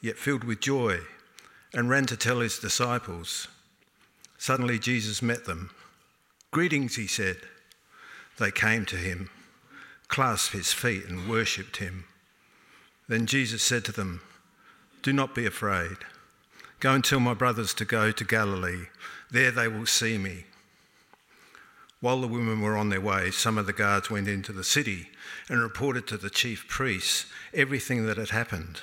yet filled with joy, and ran to tell his disciples. Suddenly Jesus met them. Greetings, he said. They came to him, clasped his feet, and worshipped him. Then Jesus said to them, Do not be afraid. Go and tell my brothers to go to Galilee. There they will see me. While the women were on their way, some of the guards went into the city and reported to the chief priests everything that had happened.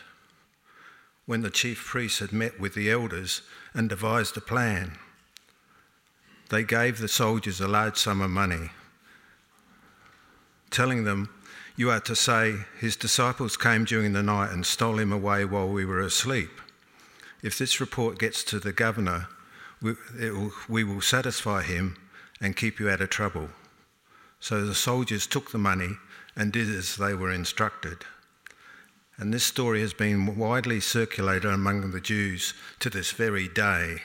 When the chief priests had met with the elders and devised a plan, they gave the soldiers a large sum of money, telling them you are to say, His disciples came during the night and stole him away while we were asleep. If this report gets to the governor, we will, we will satisfy him and keep you out of trouble. So the soldiers took the money and did as they were instructed. And this story has been widely circulated among the Jews to this very day.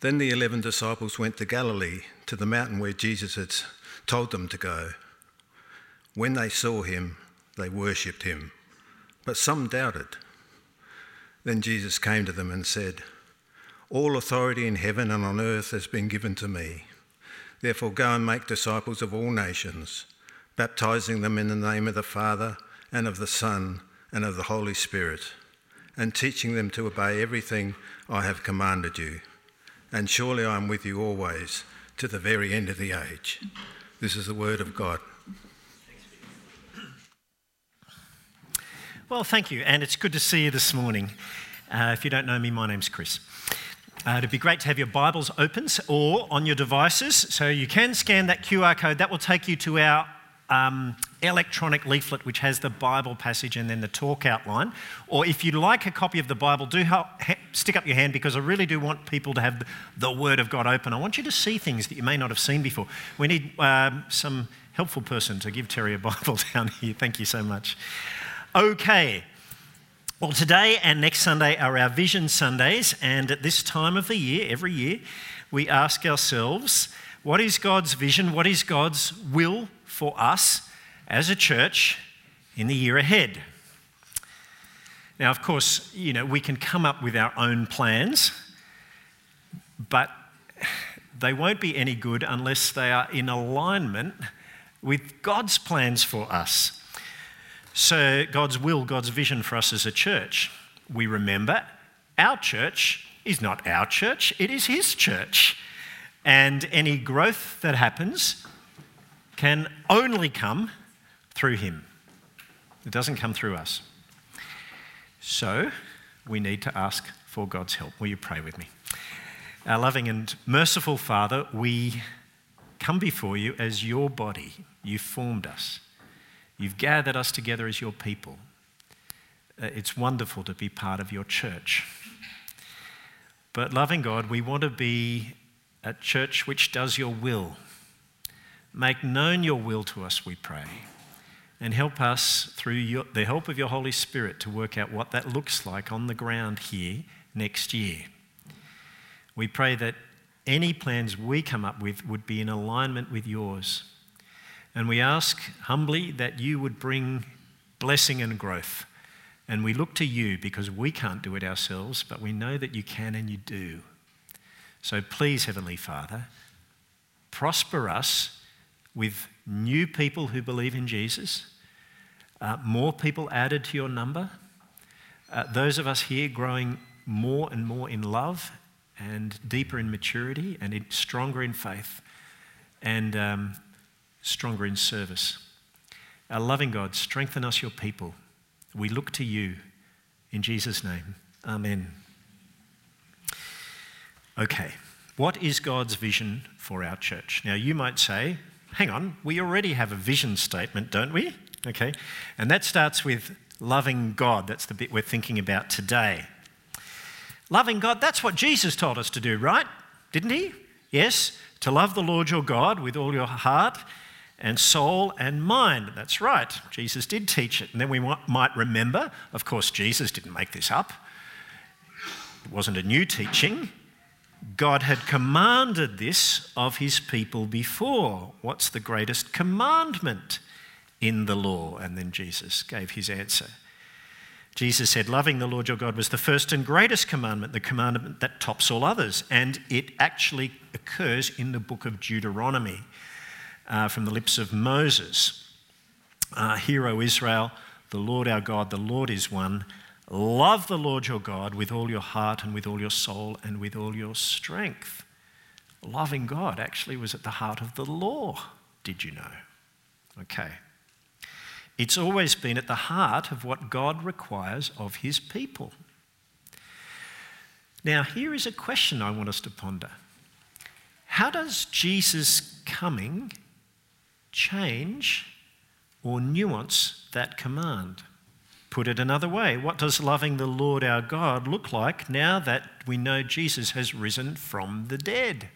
Then the eleven disciples went to Galilee, to the mountain where Jesus had told them to go. When they saw him, they worshipped him, but some doubted. Then Jesus came to them and said, All authority in heaven and on earth has been given to me. Therefore, go and make disciples of all nations, baptizing them in the name of the Father and of the Son and of the Holy Spirit, and teaching them to obey everything I have commanded you. And surely I am with you always to the very end of the age. This is the word of God. Well, thank you, and it's good to see you this morning. Uh, if you don't know me, my name's Chris. Uh, it'd be great to have your Bibles open or on your devices, so you can scan that QR code. That will take you to our um, electronic leaflet, which has the Bible passage and then the talk outline. Or if you'd like a copy of the Bible, do help, ha- stick up your hand because I really do want people to have the Word of God open. I want you to see things that you may not have seen before. We need um, some helpful person to give Terry a Bible down here. Thank you so much okay. Well, today and next Sunday are our Vision Sundays, and at this time of the year, every year, we ask ourselves, what is God's vision? What is God's will for us as a church in the year ahead? Now, of course, you know, we can come up with our own plans, but they won't be any good unless they are in alignment with God's plans for us. So, God's will, God's vision for us as a church. We remember our church is not our church, it is His church. And any growth that happens can only come through Him, it doesn't come through us. So, we need to ask for God's help. Will you pray with me? Our loving and merciful Father, we come before you as your body. You formed us. You've gathered us together as your people. Uh, it's wonderful to be part of your church. But, loving God, we want to be a church which does your will. Make known your will to us, we pray. And help us, through your, the help of your Holy Spirit, to work out what that looks like on the ground here next year. We pray that any plans we come up with would be in alignment with yours. And we ask humbly that you would bring blessing and growth. And we look to you because we can't do it ourselves, but we know that you can and you do. So please, Heavenly Father, prosper us with new people who believe in Jesus, uh, more people added to your number, uh, those of us here growing more and more in love and deeper in maturity and in, stronger in faith and um, stronger in service. Our loving God, strengthen us, your people. We look to you in Jesus' name. Amen. Okay, what is God's vision for our church? Now, you might say, hang on, we already have a vision statement, don't we? Okay, and that starts with loving God. That's the bit we're thinking about today. Loving God, that's what Jesus told us to do, right? Didn't he? Yes, to love the Lord your God with all your heart and soul and mind. That's right, Jesus did teach it. And then we might remember, of course, Jesus didn't make this up, it wasn't a new teaching. God had commanded this of his people before. What's the greatest commandment in the law? And then Jesus gave his answer. Jesus said, Loving the Lord your God was the first and greatest commandment, the commandment that tops all others. And it actually occurs in the book of Deuteronomy uh, from the lips of Moses. Uh, Hear, O Israel, the Lord our God, the Lord is one. Love the Lord your God with all your heart and with all your soul and with all your strength. Loving God actually was at the heart of the law, did you know? Okay. It's always been at the heart of what God requires of his people. Now, here is a question I want us to ponder How does Jesus' coming change or nuance that command? Put it another way, what does loving the Lord our God look like now that we know Jesus has risen from the dead?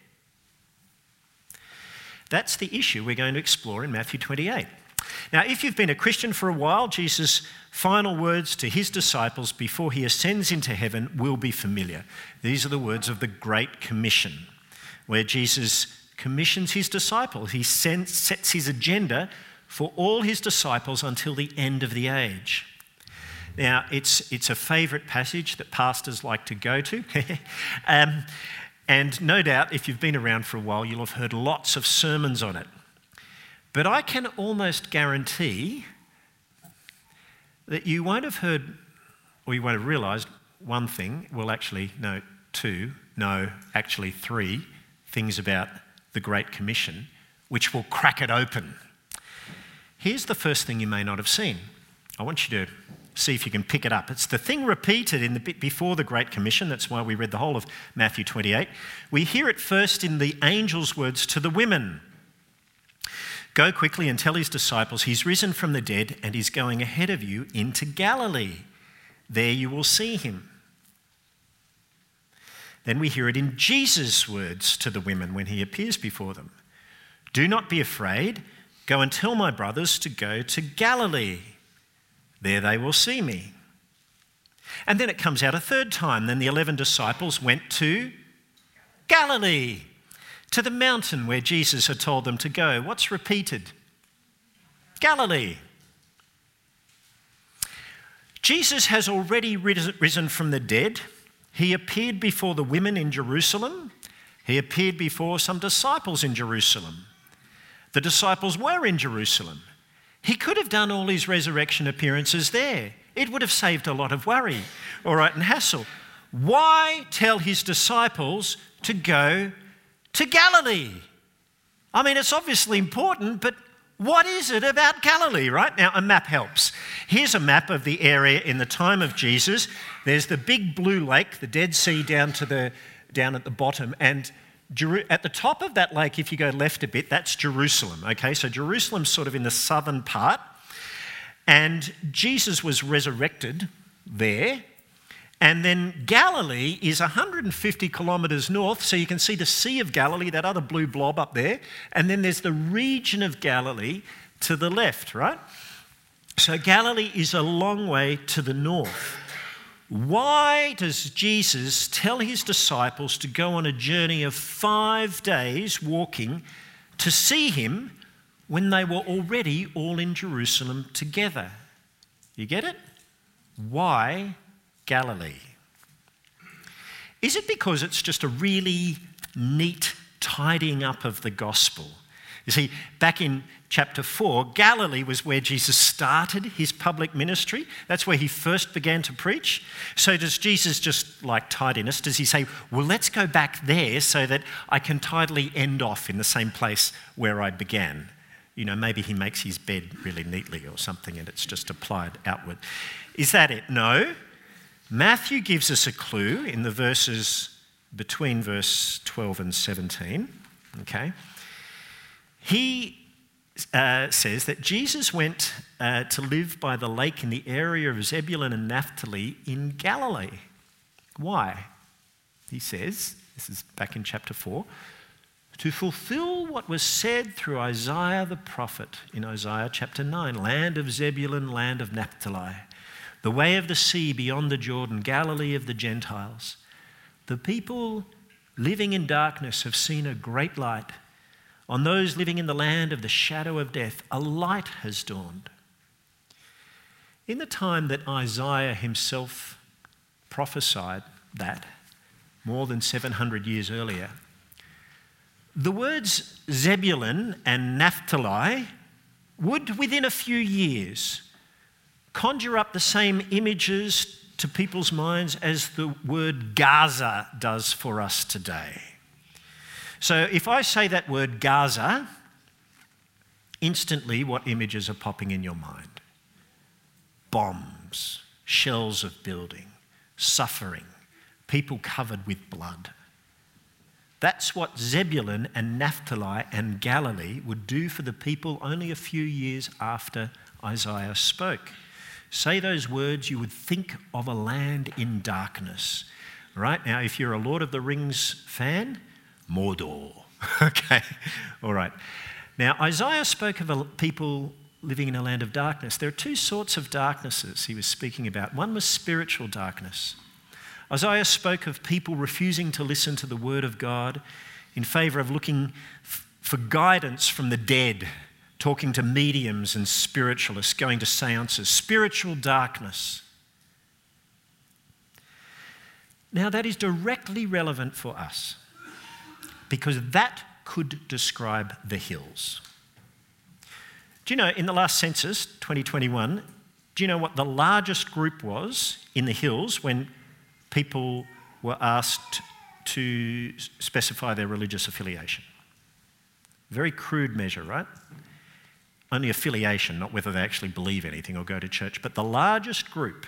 That's the issue we're going to explore in Matthew 28. Now, if you've been a Christian for a while, Jesus' final words to his disciples before he ascends into heaven will be familiar. These are the words of the Great Commission, where Jesus commissions his disciples. He sets his agenda for all his disciples until the end of the age. Now, it's, it's a favourite passage that pastors like to go to. um, and no doubt, if you've been around for a while, you'll have heard lots of sermons on it. But I can almost guarantee that you won't have heard, or you won't have realised one thing, well, actually, no, two, no, actually, three things about the Great Commission, which will crack it open. Here's the first thing you may not have seen. I want you to see if you can pick it up. It's the thing repeated in the bit before the Great Commission. That's why we read the whole of Matthew 28. We hear it first in the angel's words to the women Go quickly and tell his disciples he's risen from the dead and he's going ahead of you into Galilee. There you will see him. Then we hear it in Jesus' words to the women when he appears before them Do not be afraid. Go and tell my brothers to go to Galilee. There they will see me. And then it comes out a third time. Then the 11 disciples went to Galilee to the mountain where Jesus had told them to go. What's repeated? Galilee. Jesus has already risen from the dead. He appeared before the women in Jerusalem. He appeared before some disciples in Jerusalem. The disciples were in Jerusalem. He could have done all his resurrection appearances there. It would have saved a lot of worry, all right, and hassle. Why tell his disciples to go to Galilee. I mean, it's obviously important, but what is it about Galilee, right? Now, a map helps. Here's a map of the area in the time of Jesus. There's the big blue lake, the Dead Sea down to the down at the bottom, and at the top of that lake, if you go left a bit, that's Jerusalem. Okay, so Jerusalem's sort of in the southern part, and Jesus was resurrected there and then Galilee is 150 kilometres north, so you can see the Sea of Galilee, that other blue blob up there. And then there's the region of Galilee to the left, right? So Galilee is a long way to the north. Why does Jesus tell his disciples to go on a journey of five days walking to see him when they were already all in Jerusalem together? You get it? Why Galilee? Is it because it's just a really neat tidying up of the gospel? You see, back in chapter 4, Galilee was where Jesus started his public ministry. That's where he first began to preach. So, does Jesus just like tidiness? Does he say, Well, let's go back there so that I can tidily end off in the same place where I began? You know, maybe he makes his bed really neatly or something and it's just applied outward. Is that it? No. Matthew gives us a clue in the verses between verse 12 and 17. Okay. He uh, says that Jesus went uh, to live by the lake in the area of Zebulun and Naphtali in Galilee. Why? He says, this is back in chapter 4, to fulfill what was said through Isaiah the prophet in Isaiah chapter 9 land of Zebulun, land of Naphtali, the way of the sea beyond the Jordan, Galilee of the Gentiles. The people living in darkness have seen a great light. On those living in the land of the shadow of death, a light has dawned. In the time that Isaiah himself prophesied that, more than 700 years earlier, the words Zebulun and Naphtali would, within a few years, conjure up the same images to people's minds as the word Gaza does for us today. So if I say that word Gaza, instantly what images are popping in your mind? Bombs, shells of building, suffering, people covered with blood. That's what Zebulun and Naphtali and Galilee would do for the people only a few years after Isaiah spoke. Say those words, you would think of a land in darkness. Right now, if you're a Lord of the Rings fan, Mordor. okay, all right. Now, Isaiah spoke of a people living in a land of darkness. There are two sorts of darknesses he was speaking about. One was spiritual darkness. Isaiah spoke of people refusing to listen to the word of God in favor of looking for guidance from the dead, talking to mediums and spiritualists, going to seances. Spiritual darkness. Now, that is directly relevant for us because that could describe the hills. Do you know, in the last census, 2021, do you know what the largest group was in the hills when people were asked to specify their religious affiliation? Very crude measure, right? Only affiliation, not whether they actually believe anything or go to church. But the largest group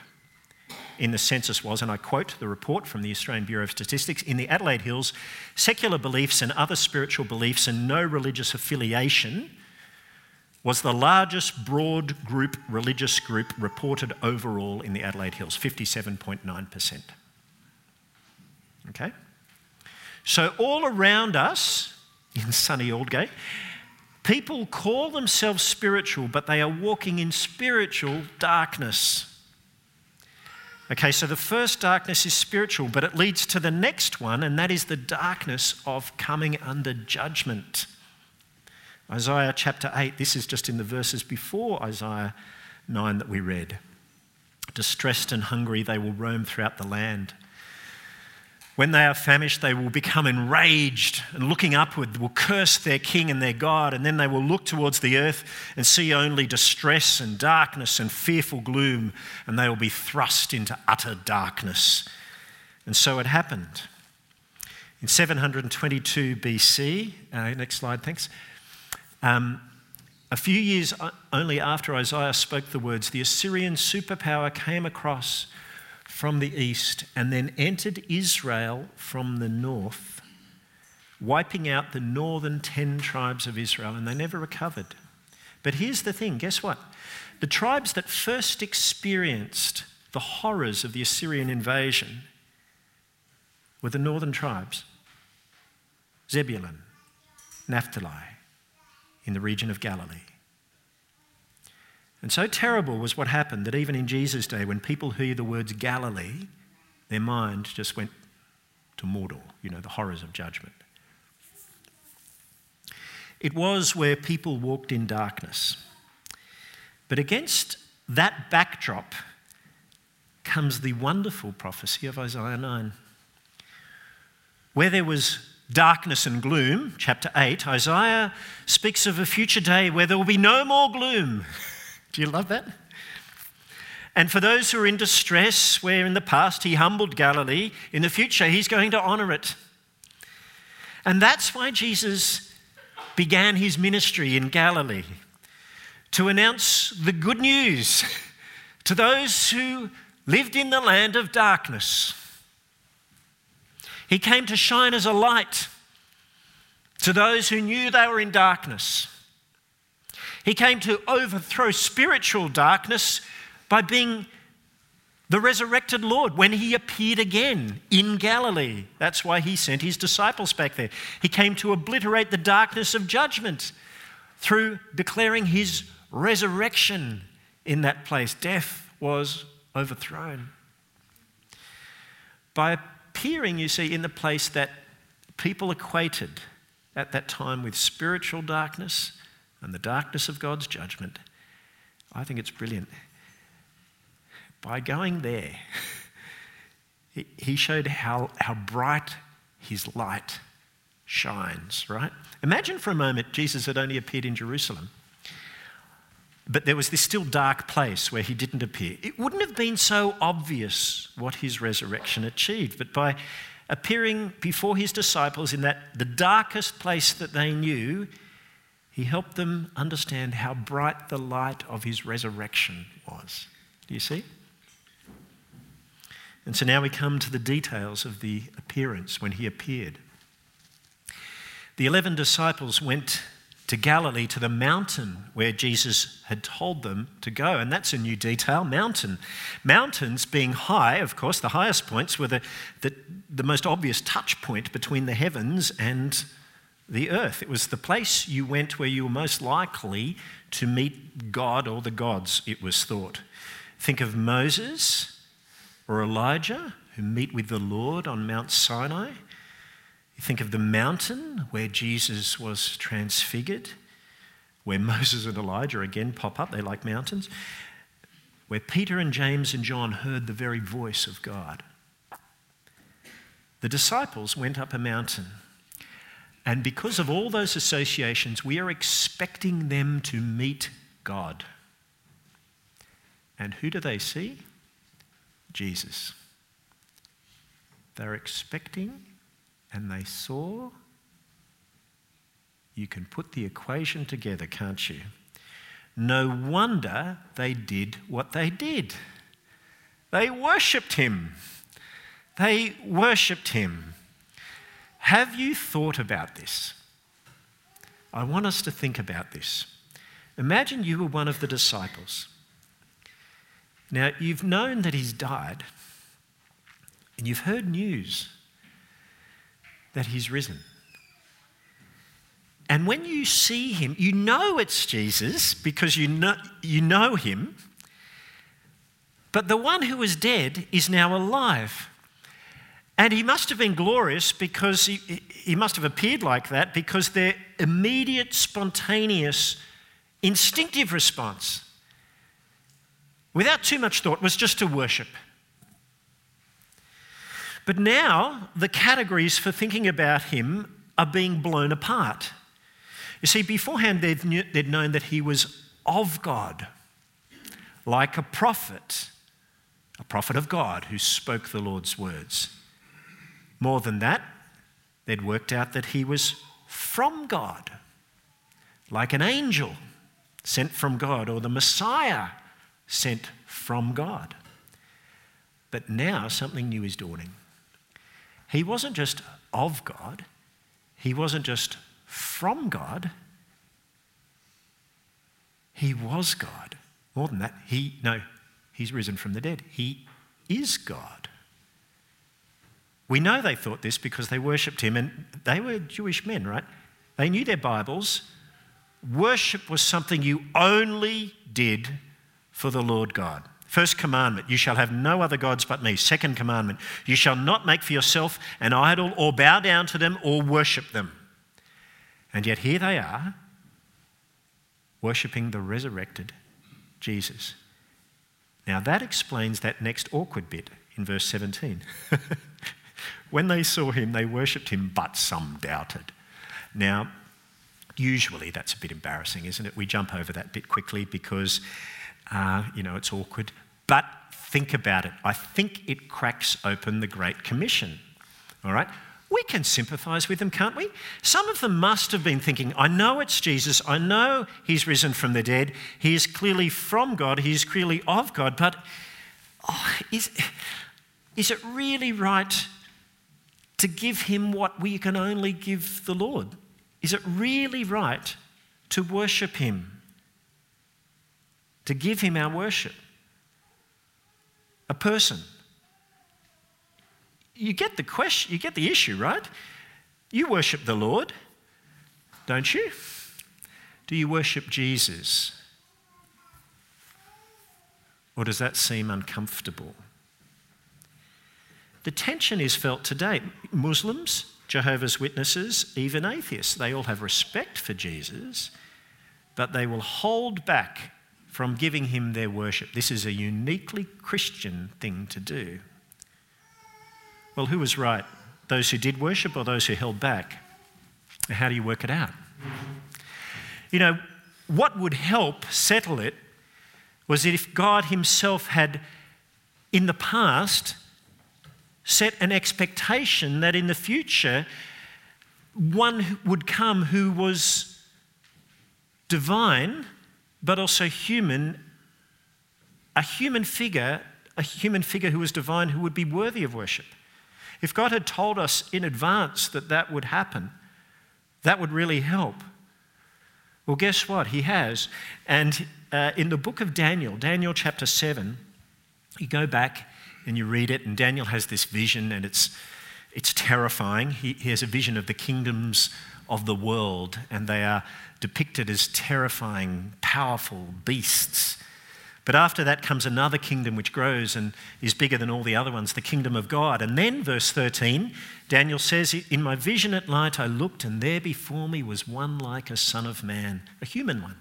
in the census was, and I quote the report from the Australian Bureau of Statistics in the Adelaide Hills, secular beliefs and other spiritual beliefs and no religious affiliation was the largest broad group religious group reported overall in the Adelaide Hills, 57.9%. Okay? So, all around us in sunny Aldgate, people call themselves spiritual, but they are walking in spiritual darkness. Okay, so the first darkness is spiritual, but it leads to the next one, and that is the darkness of coming under judgment. Isaiah chapter 8, this is just in the verses before Isaiah 9 that we read. Distressed and hungry, they will roam throughout the land. When they are famished, they will become enraged and looking upward will curse their king and their God, and then they will look towards the earth and see only distress and darkness and fearful gloom, and they will be thrust into utter darkness. And so it happened. In 722 BC, uh, next slide, thanks. Um, a few years only after Isaiah spoke the words, the Assyrian superpower came across from the east and then entered Israel from the north, wiping out the northern 10 tribes of Israel, and they never recovered. But here's the thing guess what? The tribes that first experienced the horrors of the Assyrian invasion were the northern tribes Zebulun, Naphtali, in the region of Galilee. And so terrible was what happened that even in Jesus' day, when people hear the words Galilee, their mind just went to Mordor, you know, the horrors of judgment. It was where people walked in darkness. But against that backdrop comes the wonderful prophecy of Isaiah 9. Where there was darkness and gloom, chapter 8, Isaiah speaks of a future day where there will be no more gloom. Do you love that? And for those who are in distress, where in the past he humbled Galilee, in the future he's going to honor it. And that's why Jesus began his ministry in Galilee to announce the good news to those who lived in the land of darkness. He came to shine as a light to those who knew they were in darkness. He came to overthrow spiritual darkness by being the resurrected Lord when he appeared again in Galilee. That's why he sent his disciples back there. He came to obliterate the darkness of judgment through declaring his resurrection in that place. Death was overthrown. By appearing, you see, in the place that people equated at that time with spiritual darkness and the darkness of God's judgment, I think it's brilliant. By going there, he showed how, how bright his light shines, right? Imagine for a moment Jesus had only appeared in Jerusalem, but there was this still dark place where he didn't appear. It wouldn't have been so obvious what his resurrection achieved, but by appearing before his disciples in that the darkest place that they knew, he helped them understand how bright the light of his resurrection was. Do you see? And so now we come to the details of the appearance when he appeared. The 11 disciples went to Galilee, to the mountain where Jesus had told them to go. And that's a new detail mountain. Mountains being high, of course, the highest points were the, the, the most obvious touch point between the heavens and the earth. It was the place you went where you were most likely to meet God or the gods, it was thought. Think of Moses or Elijah, who meet with the Lord on Mount Sinai. You think of the mountain where Jesus was transfigured, where Moses and Elijah again pop up, they like mountains, where Peter and James and John heard the very voice of God. The disciples went up a mountain. And because of all those associations, we are expecting them to meet God. And who do they see? Jesus. They're expecting and they saw. You can put the equation together, can't you? No wonder they did what they did. They worshipped him. They worshipped him. Have you thought about this? I want us to think about this. Imagine you were one of the disciples. Now, you've known that he's died, and you've heard news that he's risen. And when you see him, you know it's Jesus because you know, you know him. But the one who was dead is now alive. And he must have been glorious because he, he must have appeared like that because their immediate, spontaneous, instinctive response without too much thought, was just to worship. But now the categories for thinking about him are being blown apart. You see, beforehand they'd, knew, they'd known that he was of God, like a prophet, a prophet of God who spoke the Lord's words. More than that, they'd worked out that he was from God, like an angel sent from God, or the Messiah sent from God. But now something new is dawning. He wasn't just of God, he wasn't just from God, he was God. More than that, he, no, he's risen from the dead. He is God. We know they thought this because they worshipped him, and they were Jewish men, right? They knew their Bibles. Worship was something you only did for the Lord God. First commandment, you shall have no other gods but me. Second commandment, you shall not make for yourself an idol or bow down to them or worship them. And yet here they are, worshipping the resurrected Jesus. Now that explains that next awkward bit in verse 17. When they saw him, they worshipped him, but some doubted. Now, usually that's a bit embarrassing, isn't it? We jump over that bit quickly because, uh, you know, it's awkward. But think about it. I think it cracks open the Great Commission. All right? We can sympathize with them, can't we? Some of them must have been thinking, I know it's Jesus. I know he's risen from the dead. He is clearly from God. He is clearly of God. But oh, is, is it really right to give him what we can only give the Lord? Is it really right to worship him? To give him our worship? A person. You get the question, you get the issue, right? You worship the Lord, don't you? Do you worship Jesus? Or does that seem uncomfortable? The tension is felt today. Muslims, Jehovah's Witnesses, even atheists, they all have respect for Jesus, but they will hold back from giving him their worship. This is a uniquely Christian thing to do. Well, who was right? Those who did worship or those who held back? How do you work it out? You know, what would help settle it was that if God Himself had, in the past, set an expectation that in the future one would come who was divine but also human, a human figure, a human figure who was divine who would be worthy of worship. If God had told us in advance that that would happen, that would really help. Well, guess what? He has. And uh, in the book of Daniel, Daniel chapter 7, you go back and you read it, and Daniel has this vision, and it's, it's terrifying. He, he has a vision of the kingdoms of the world, and they are depicted as terrifying, powerful beasts. But after that comes another kingdom which grows and is bigger than all the other ones, the kingdom of God. And then, verse 13, Daniel says, In my vision at night I looked, and there before me was one like a son of man, a human one,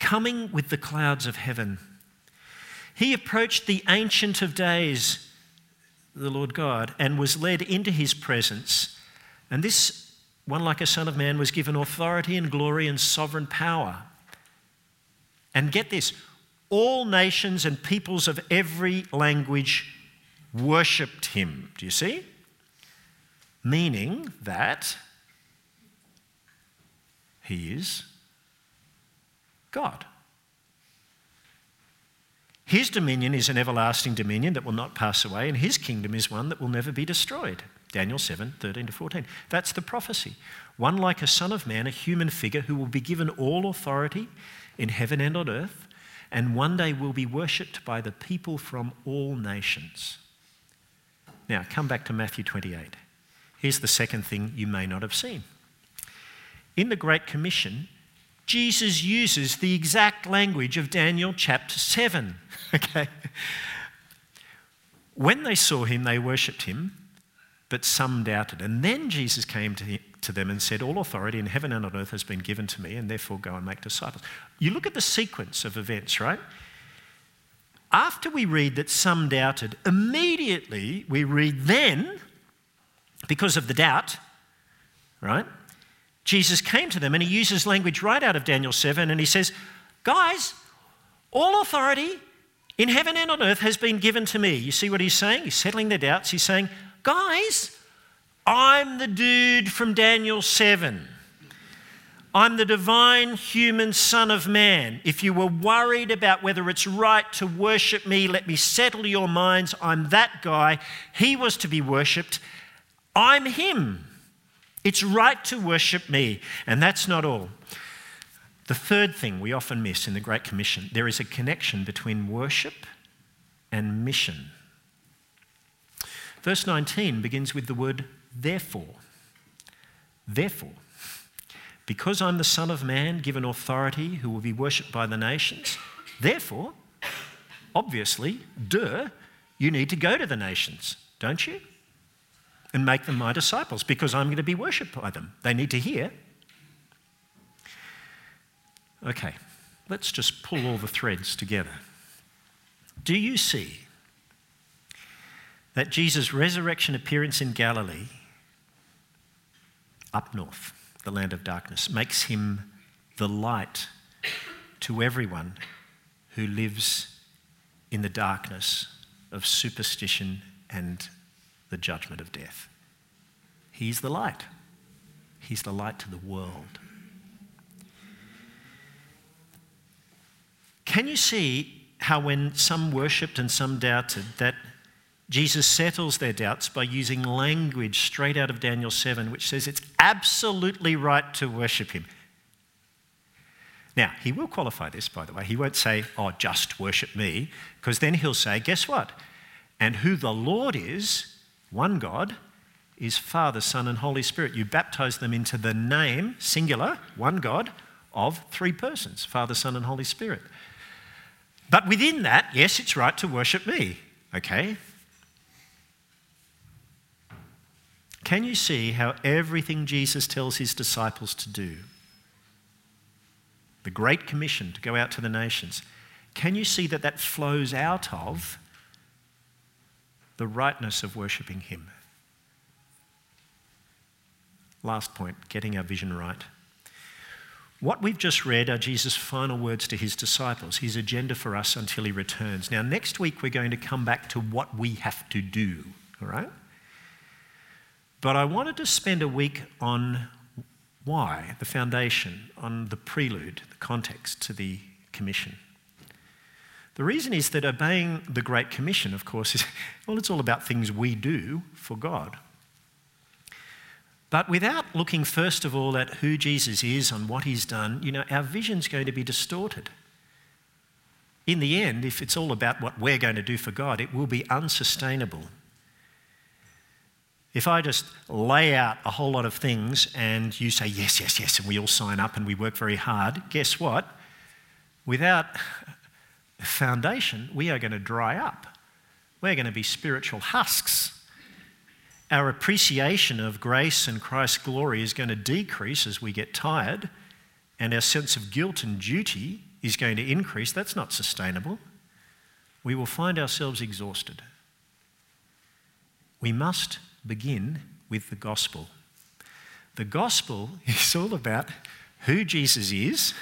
coming with the clouds of heaven. He approached the Ancient of Days, the Lord God, and was led into his presence. And this one, like a son of man, was given authority and glory and sovereign power. And get this all nations and peoples of every language worshipped him. Do you see? Meaning that he is God. His dominion is an everlasting dominion that will not pass away, and his kingdom is one that will never be destroyed. Daniel 7 13 to 14. That's the prophecy. One like a son of man, a human figure who will be given all authority in heaven and on earth, and one day will be worshipped by the people from all nations. Now, come back to Matthew 28. Here's the second thing you may not have seen. In the Great Commission, Jesus uses the exact language of Daniel chapter 7. Okay? When they saw him, they worshipped him, but some doubted. And then Jesus came to, him, to them and said, All authority in heaven and on earth has been given to me, and therefore go and make disciples. You look at the sequence of events, right? After we read that some doubted, immediately we read then, because of the doubt, right? Jesus came to them and he uses language right out of Daniel 7 and he says, Guys, all authority in heaven and on earth has been given to me. You see what he's saying? He's settling their doubts. He's saying, Guys, I'm the dude from Daniel 7. I'm the divine human Son of Man. If you were worried about whether it's right to worship me, let me settle your minds. I'm that guy. He was to be worshipped. I'm him. It's right to worship me. And that's not all. The third thing we often miss in the Great Commission there is a connection between worship and mission. Verse 19 begins with the word therefore. Therefore, because I'm the Son of Man, given authority, who will be worshipped by the nations, therefore, obviously, duh, you need to go to the nations, don't you? And make them my disciples because I'm going to be worshipped by them. They need to hear. Okay, let's just pull all the threads together. Do you see that Jesus' resurrection appearance in Galilee, up north, the land of darkness, makes him the light to everyone who lives in the darkness of superstition and the judgment of death. He's the light. He's the light to the world. Can you see how, when some worshipped and some doubted, that Jesus settles their doubts by using language straight out of Daniel 7, which says it's absolutely right to worship him. Now, he will qualify this, by the way. He won't say, oh, just worship me, because then he'll say, guess what? And who the Lord is, one God, is Father, Son, and Holy Spirit. You baptize them into the name, singular, one God, of three persons Father, Son, and Holy Spirit. But within that, yes, it's right to worship me, okay? Can you see how everything Jesus tells his disciples to do, the Great Commission to go out to the nations, can you see that that flows out of the rightness of worshipping him? Last point getting our vision right. What we've just read are Jesus' final words to his disciples, his agenda for us until he returns. Now, next week, we're going to come back to what we have to do, all right? But I wanted to spend a week on why, the foundation, on the prelude, the context to the commission. The reason is that obeying the Great Commission, of course, is well, it's all about things we do for God. But without looking first of all at who Jesus is and what he's done, you know, our vision's going to be distorted. In the end, if it's all about what we're going to do for God, it will be unsustainable. If I just lay out a whole lot of things and you say yes, yes, yes, and we all sign up and we work very hard, guess what? Without foundation, we are going to dry up. We're going to be spiritual husks. Our appreciation of grace and Christ's glory is going to decrease as we get tired, and our sense of guilt and duty is going to increase. That's not sustainable. We will find ourselves exhausted. We must begin with the gospel. The gospel is all about who Jesus is,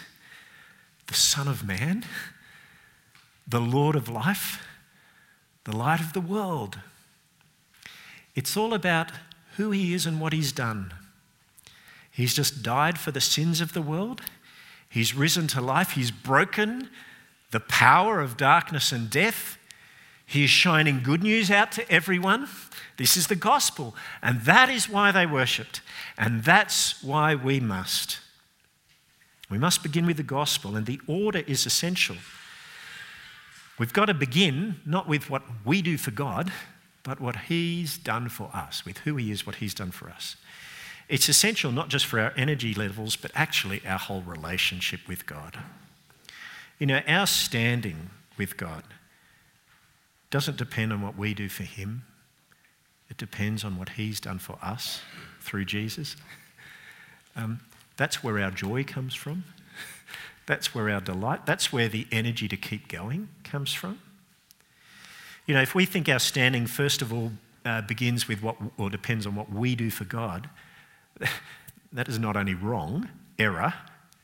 the Son of Man, the Lord of life, the light of the world. It's all about who he is and what he's done. He's just died for the sins of the world. He's risen to life. He's broken the power of darkness and death. He is shining good news out to everyone. This is the gospel. And that is why they worshipped. And that's why we must. We must begin with the gospel, and the order is essential. We've got to begin not with what we do for God, but what He's done for us, with who He is, what He's done for us. It's essential not just for our energy levels, but actually our whole relationship with God. You know, our standing with God doesn't depend on what we do for Him, it depends on what He's done for us through Jesus. Um, that's where our joy comes from. That's where our delight, that's where the energy to keep going comes from. You know, if we think our standing, first of all, uh, begins with what, or depends on what we do for God, that is not only wrong, error,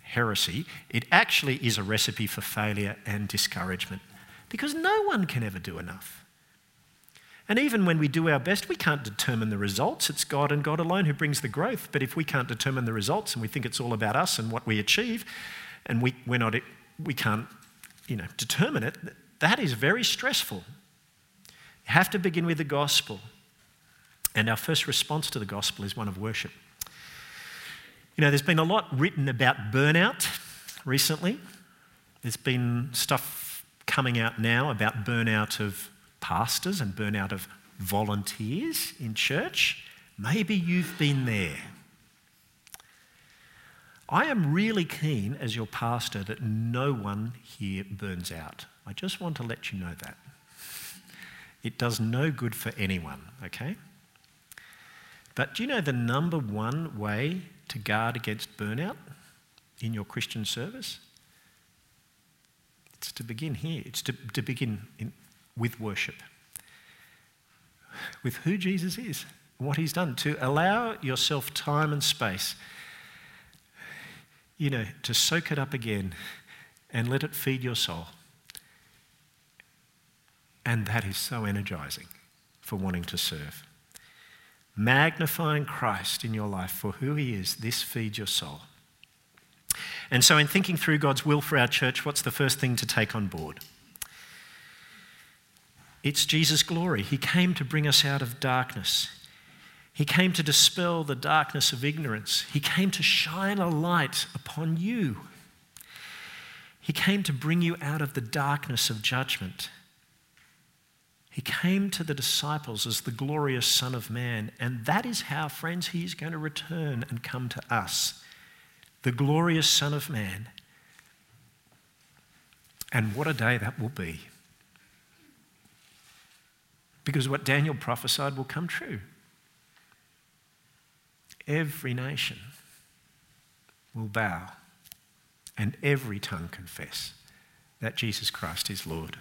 heresy, it actually is a recipe for failure and discouragement because no one can ever do enough. And even when we do our best, we can't determine the results. It's God and God alone who brings the growth. But if we can't determine the results and we think it's all about us and what we achieve, and we, we're not, we can't you know, determine it, that is very stressful. You have to begin with the gospel. And our first response to the gospel is one of worship. You know, there's been a lot written about burnout recently. There's been stuff coming out now about burnout of pastors and burnout of volunteers in church. Maybe you've been there. I am really keen, as your pastor, that no one here burns out. I just want to let you know that. It does no good for anyone, okay? But do you know the number one way to guard against burnout in your Christian service? It's to begin here. It's to, to begin in, with worship. with who Jesus is, what he's done, to allow yourself time and space, you know, to soak it up again and let it feed your soul. And that is so energizing for wanting to serve. Magnifying Christ in your life for who he is, this feeds your soul. And so, in thinking through God's will for our church, what's the first thing to take on board? It's Jesus' glory. He came to bring us out of darkness. He came to dispel the darkness of ignorance. He came to shine a light upon you. He came to bring you out of the darkness of judgment. He came to the disciples as the glorious Son of Man, and that is how, friends, He is going to return and come to us. The glorious Son of Man. And what a day that will be. Because what Daniel prophesied will come true. Every nation will bow and every tongue confess that Jesus Christ is Lord.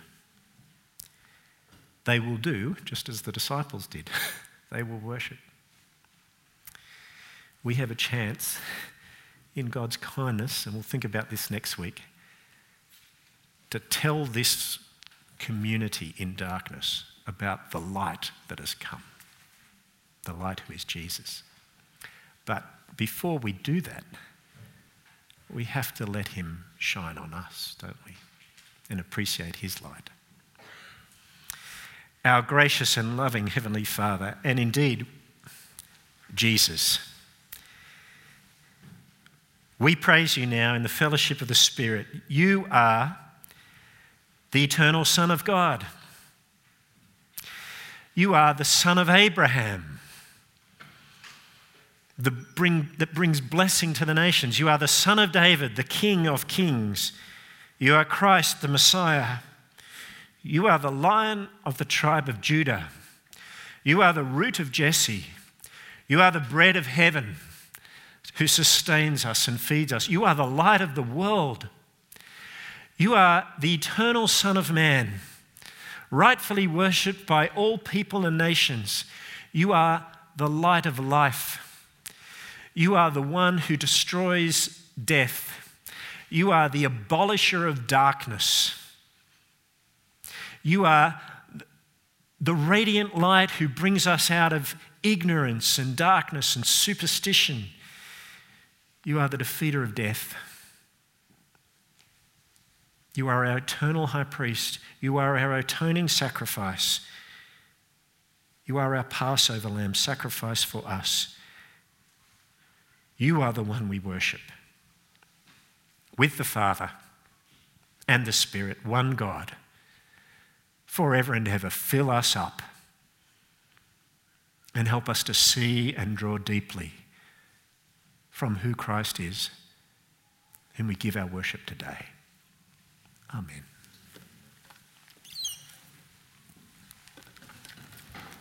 They will do just as the disciples did, they will worship. We have a chance in God's kindness, and we'll think about this next week, to tell this community in darkness about the light that has come, the light who is Jesus. But before we do that, we have to let Him shine on us, don't we? And appreciate His light. Our gracious and loving Heavenly Father, and indeed, Jesus, we praise you now in the fellowship of the Spirit. You are the eternal Son of God. You are the Son of Abraham the bring, that brings blessing to the nations. You are the Son of David, the King of kings. You are Christ, the Messiah. You are the Lion of the tribe of Judah. You are the root of Jesse. You are the bread of heaven who sustains us and feeds us. You are the light of the world. You are the eternal Son of Man rightfully worshipped by all people and nations. You are the light of life. You are the one who destroys death. You are the abolisher of darkness. You are the radiant light who brings us out of ignorance and darkness and superstition. You are the defeater of death. You are our eternal high priest. You are our atoning sacrifice. You are our Passover lamb, sacrificed for us. You are the one we worship. With the Father and the Spirit, one God, forever and ever. Fill us up and help us to see and draw deeply from who Christ is, whom we give our worship today. Amen.